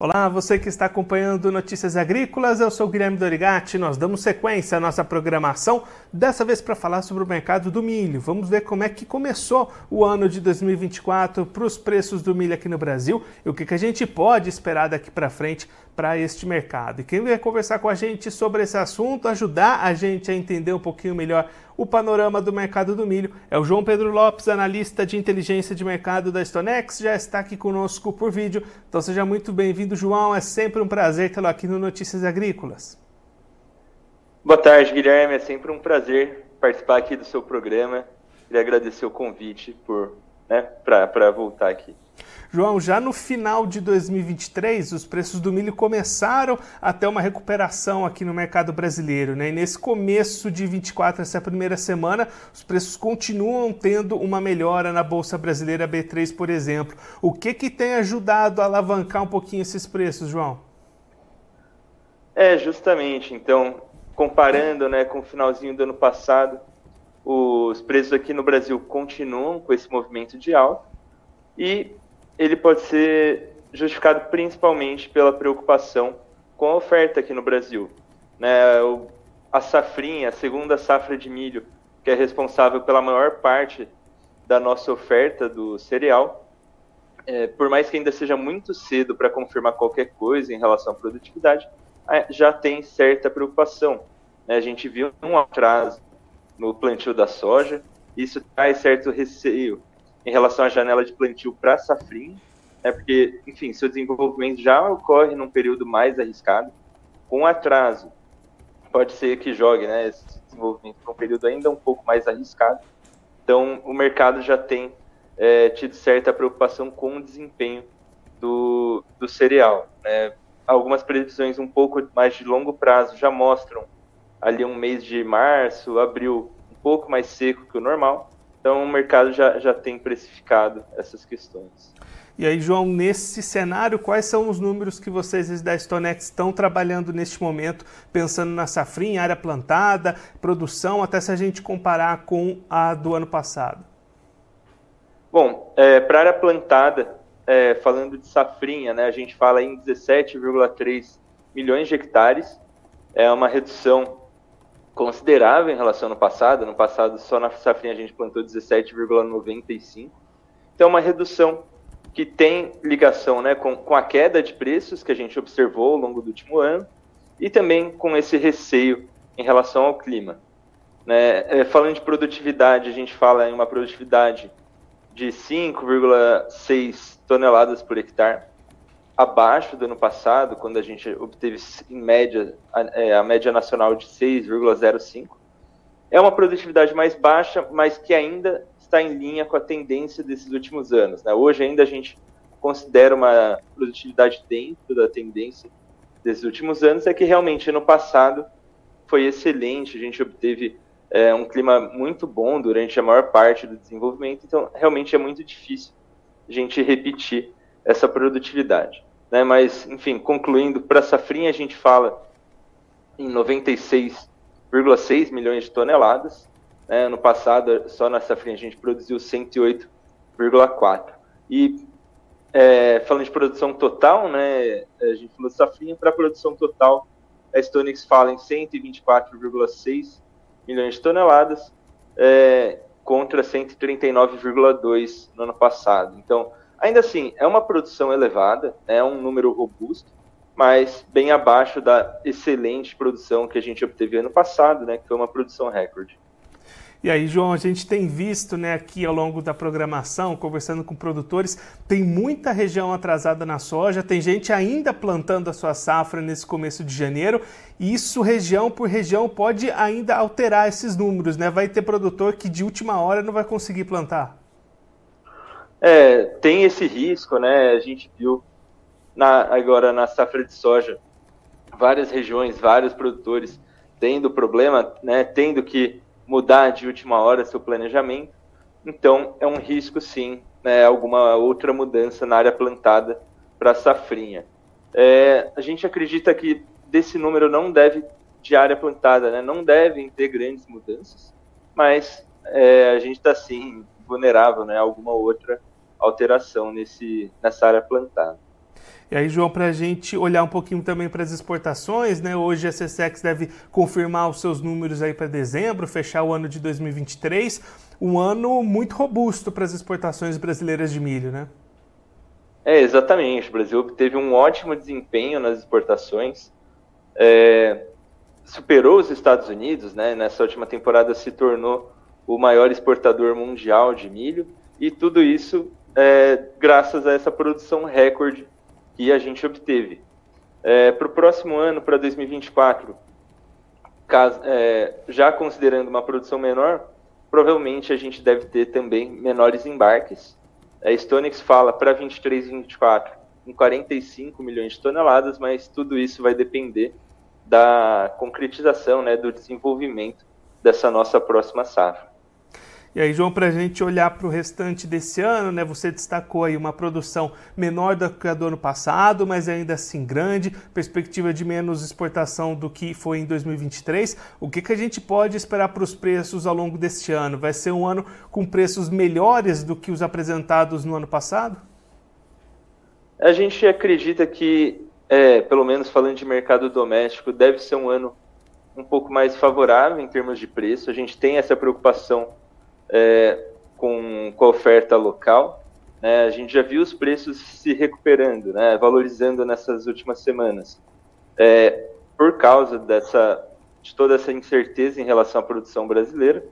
Olá, você que está acompanhando Notícias Agrícolas, eu sou Guilherme Dorigati. Nós damos sequência à nossa programação, dessa vez para falar sobre o mercado do milho. Vamos ver como é que começou o ano de 2024 para os preços do milho aqui no Brasil e o que, que a gente pode esperar daqui para frente para este mercado. E quem vai conversar com a gente sobre esse assunto, ajudar a gente a entender um pouquinho melhor o panorama do mercado do milho, é o João Pedro Lopes, analista de inteligência de mercado da Stonex, já está aqui conosco por vídeo. Então seja muito bem-vindo, João. É sempre um prazer tê-lo aqui no Notícias Agrícolas. Boa tarde, Guilherme. É sempre um prazer participar aqui do seu programa. Queria agradecer o convite por, né, para voltar aqui. João, já no final de 2023, os preços do milho começaram a ter uma recuperação aqui no mercado brasileiro. Né? E nesse começo de 24, essa primeira semana, os preços continuam tendo uma melhora na Bolsa Brasileira B3, por exemplo. O que, que tem ajudado a alavancar um pouquinho esses preços, João? É, justamente. Então, comparando né, com o finalzinho do ano passado, os preços aqui no Brasil continuam com esse movimento de alta e ele pode ser justificado principalmente pela preocupação com a oferta aqui no Brasil. Né, o, a safrinha, a segunda safra de milho, que é responsável pela maior parte da nossa oferta do cereal, é, por mais que ainda seja muito cedo para confirmar qualquer coisa em relação à produtividade, já tem certa preocupação. Né? A gente viu um atraso no plantio da soja, isso traz certo receio em relação à janela de plantio para safrinha, né, porque, enfim, seu desenvolvimento já ocorre num período mais arriscado, com atraso. Pode ser que jogue né, esse desenvolvimento para um período ainda um pouco mais arriscado. Então, o mercado já tem é, tido certa preocupação com o desempenho do, do cereal. Né? Algumas previsões um pouco mais de longo prazo já mostram ali um mês de março, abril, um pouco mais seco que o normal, então, o mercado já, já tem precificado essas questões. E aí, João, nesse cenário, quais são os números que vocês da Stonex estão trabalhando neste momento, pensando na safrinha, área plantada, produção, até se a gente comparar com a do ano passado? Bom, é, para a área plantada, é, falando de safrinha, né, a gente fala em 17,3 milhões de hectares, é uma redução considerável em relação ao passado. No passado, só na safrinha a gente plantou 17,95. Então, é uma redução que tem ligação né, com, com a queda de preços que a gente observou ao longo do último ano e também com esse receio em relação ao clima. Né? É, falando de produtividade, a gente fala em uma produtividade de 5,6 toneladas por hectare, abaixo do ano passado, quando a gente obteve em média a, é, a média nacional de 6,05. É uma produtividade mais baixa, mas que ainda está em linha com a tendência desses últimos anos. Né? Hoje ainda a gente considera uma produtividade dentro da tendência desses últimos anos, é que realmente ano passado foi excelente, a gente obteve é, um clima muito bom durante a maior parte do desenvolvimento, então realmente é muito difícil a gente repetir essa produtividade. Né? Mas, enfim, concluindo, para a safrinha a gente fala em 96,6 milhões de toneladas. Né? Ano passado, só na safrinha a gente produziu 108,4. E é, falando de produção total, né, a gente falou safrinha, para produção total, a Stonix fala em 124,6 milhões de toneladas, é, contra 139,2 no ano passado. Então, Ainda assim, é uma produção elevada, é um número robusto, mas bem abaixo da excelente produção que a gente obteve ano passado, né, que foi uma produção recorde. E aí, João, a gente tem visto né, aqui ao longo da programação, conversando com produtores, tem muita região atrasada na soja, tem gente ainda plantando a sua safra nesse começo de janeiro, e isso, região por região, pode ainda alterar esses números, né? Vai ter produtor que de última hora não vai conseguir plantar. É, tem esse risco, né? A gente viu na, agora na safra de soja várias regiões, vários produtores tendo problema, né? Tendo que mudar de última hora seu planejamento. Então, é um risco, sim, né? Alguma outra mudança na área plantada para safrinha. É, a gente acredita que desse número não deve, de área plantada, né? Não devem ter grandes mudanças, mas é, a gente está, sim, vulnerável né, alguma outra alteração nesse, nessa área plantada. E aí, João, para a gente olhar um pouquinho também para as exportações, né? Hoje a CSEX deve confirmar os seus números aí para dezembro, fechar o ano de 2023, um ano muito robusto para as exportações brasileiras de milho, né? É, exatamente. O Brasil teve um ótimo desempenho nas exportações, é, superou os Estados Unidos, né? Nessa última temporada se tornou o maior exportador mundial de milho, e tudo isso é, graças a essa produção recorde que a gente obteve. É, para o próximo ano, para 2024, caso, é, já considerando uma produção menor, provavelmente a gente deve ter também menores embarques. A Stonex fala para 23 e 24 em 45 milhões de toneladas, mas tudo isso vai depender da concretização, né, do desenvolvimento dessa nossa próxima safra. E aí, João, para a gente olhar para o restante desse ano, né? Você destacou aí uma produção menor do que a do ano passado, mas ainda assim grande, perspectiva de menos exportação do que foi em 2023. O que, que a gente pode esperar para os preços ao longo deste ano? Vai ser um ano com preços melhores do que os apresentados no ano passado? A gente acredita que, é, pelo menos falando de mercado doméstico, deve ser um ano um pouco mais favorável em termos de preço. A gente tem essa preocupação é, com, com a oferta local. Né? A gente já viu os preços se recuperando, né? valorizando nessas últimas semanas. É, por causa dessa, de toda essa incerteza em relação à produção brasileira.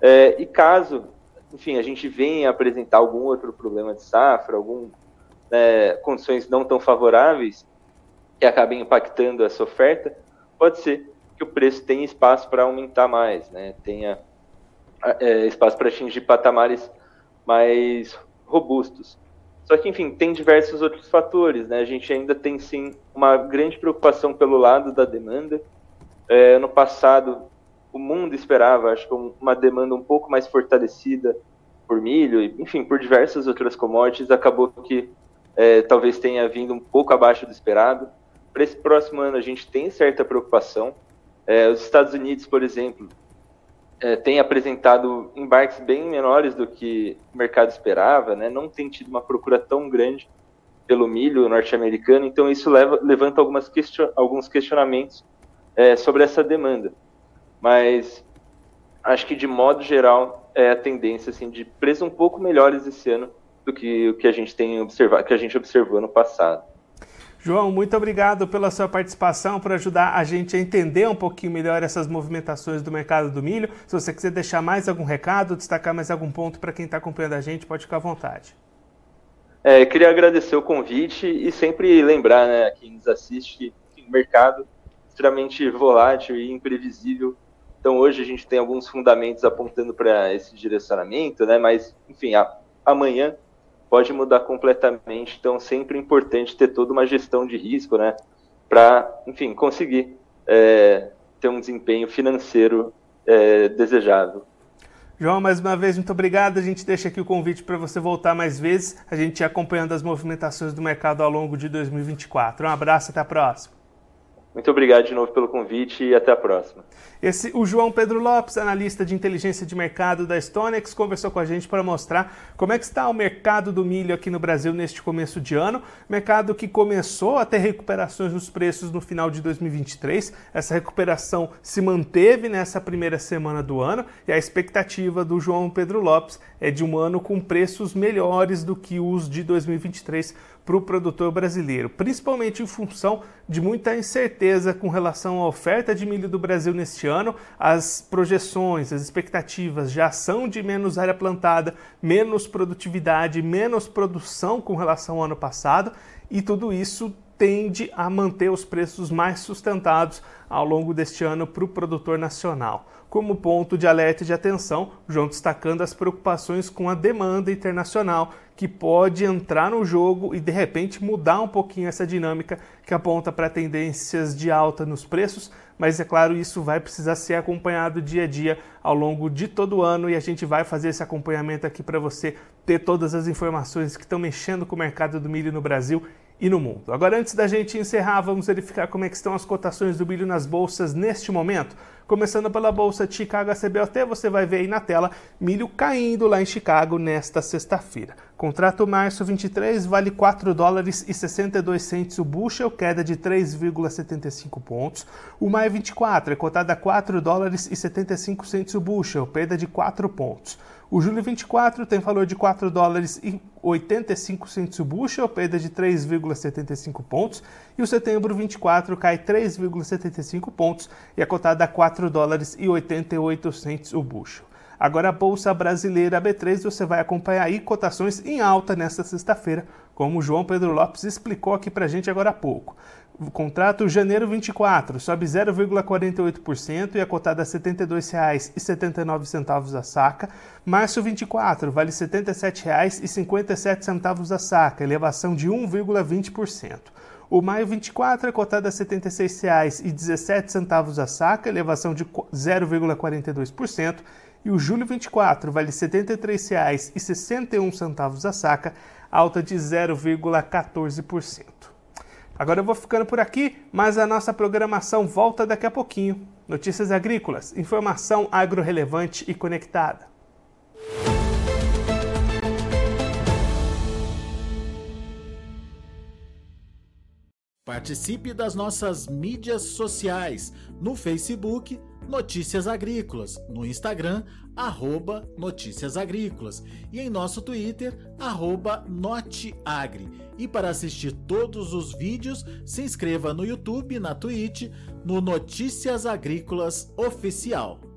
É, e caso, enfim, a gente venha apresentar algum outro problema de safra, algum né, condições não tão favoráveis que acabem impactando essa oferta, pode ser que o preço tenha espaço para aumentar mais, né? tenha é, espaço para atingir patamares mais robustos. Só que, enfim, tem diversos outros fatores, né? A gente ainda tem, sim, uma grande preocupação pelo lado da demanda. É, ano passado, o mundo esperava, acho que uma demanda um pouco mais fortalecida por milho, enfim, por diversas outras commodities, acabou que é, talvez tenha vindo um pouco abaixo do esperado. Para esse próximo ano, a gente tem certa preocupação. É, os Estados Unidos, por exemplo, é, tem apresentado embarques bem menores do que o mercado esperava, né? não tem tido uma procura tão grande pelo milho norte-americano, então isso leva, levanta algumas question, alguns questionamentos é, sobre essa demanda. Mas acho que de modo geral é a tendência assim, de preços um pouco melhores esse ano do que o que a gente tem observado, que a gente observou no passado. João, muito obrigado pela sua participação, por ajudar a gente a entender um pouquinho melhor essas movimentações do mercado do milho. Se você quiser deixar mais algum recado, destacar mais algum ponto para quem está acompanhando a gente, pode ficar à vontade. É, queria agradecer o convite e sempre lembrar, né, quem nos assiste, que o mercado extremamente volátil e imprevisível. Então hoje a gente tem alguns fundamentos apontando para esse direcionamento, né, mas enfim, a, amanhã pode mudar completamente. Então, sempre é importante ter toda uma gestão de risco, né? Para, enfim, conseguir é, ter um desempenho financeiro é, desejável. João, mais uma vez, muito obrigado. A gente deixa aqui o convite para você voltar mais vezes, a gente acompanhando as movimentações do mercado ao longo de 2024. Um abraço, até a próxima. Muito obrigado de novo pelo convite e até a próxima. Esse, o João Pedro Lopes, analista de inteligência de mercado da Stonex, conversou com a gente para mostrar como é que está o mercado do milho aqui no Brasil neste começo de ano. Mercado que começou a ter recuperações nos preços no final de 2023. Essa recuperação se manteve nessa primeira semana do ano e a expectativa do João Pedro Lopes é de um ano com preços melhores do que os de 2023 para o produtor brasileiro, principalmente em função de muita incerteza com relação à oferta de milho do Brasil neste ano. As projeções, as expectativas já são de menos área plantada, menos produtividade, menos produção com relação ao ano passado, e tudo isso tende a manter os preços mais sustentados ao longo deste ano para o produtor nacional. Como ponto de alerta e de atenção, João destacando as preocupações com a demanda internacional, que pode entrar no jogo e de repente mudar um pouquinho essa dinâmica que aponta para tendências de alta nos preços, mas é claro, isso vai precisar ser acompanhado dia a dia ao longo de todo o ano e a gente vai fazer esse acompanhamento aqui para você ter todas as informações que estão mexendo com o mercado do milho no Brasil e no mundo. Agora, antes da gente encerrar, vamos verificar como é que estão as cotações do milho nas bolsas neste momento. Começando pela bolsa Chicago CBOT, você vai ver aí na tela milho caindo lá em Chicago nesta sexta-feira. Contrato março 23 vale 4 dólares e 62 centes o bushel, queda de 3,75 pontos. O maio 24 é cotado a 4 dólares e 75 centes o bushel, perda de 4 pontos. O julho 24 tem valor de 4 dólares e 85 centos o bushel, perda de 3,75 pontos, e o setembro 24 cai 3,75 pontos e é cotado a 4 dólares e 88 centos o bushel. Agora a Bolsa Brasileira B3 você vai acompanhar aí cotações em alta nesta sexta-feira, como o João Pedro Lopes explicou aqui para a gente agora há pouco. O contrato janeiro 24 sobe 0,48% e é cotado a R$ 72,79 a saca. Março 24 vale R$ 77,57 a saca, elevação de 1,20%. O maio 24 é cotado a R$ 76,17 a saca, elevação de 0,42%. E o julho 24 vale R$ 73,61 a saca, alta de 0,14%. Agora eu vou ficando por aqui, mas a nossa programação volta daqui a pouquinho. Notícias agrícolas, informação agro-relevante e conectada. Participe das nossas mídias sociais no Facebook Notícias Agrícolas, no Instagram, arroba Notícias Agrícolas e em nosso Twitter, arroba Noteagri. E para assistir todos os vídeos, se inscreva no YouTube, na Twitch, no Notícias Agrícolas Oficial.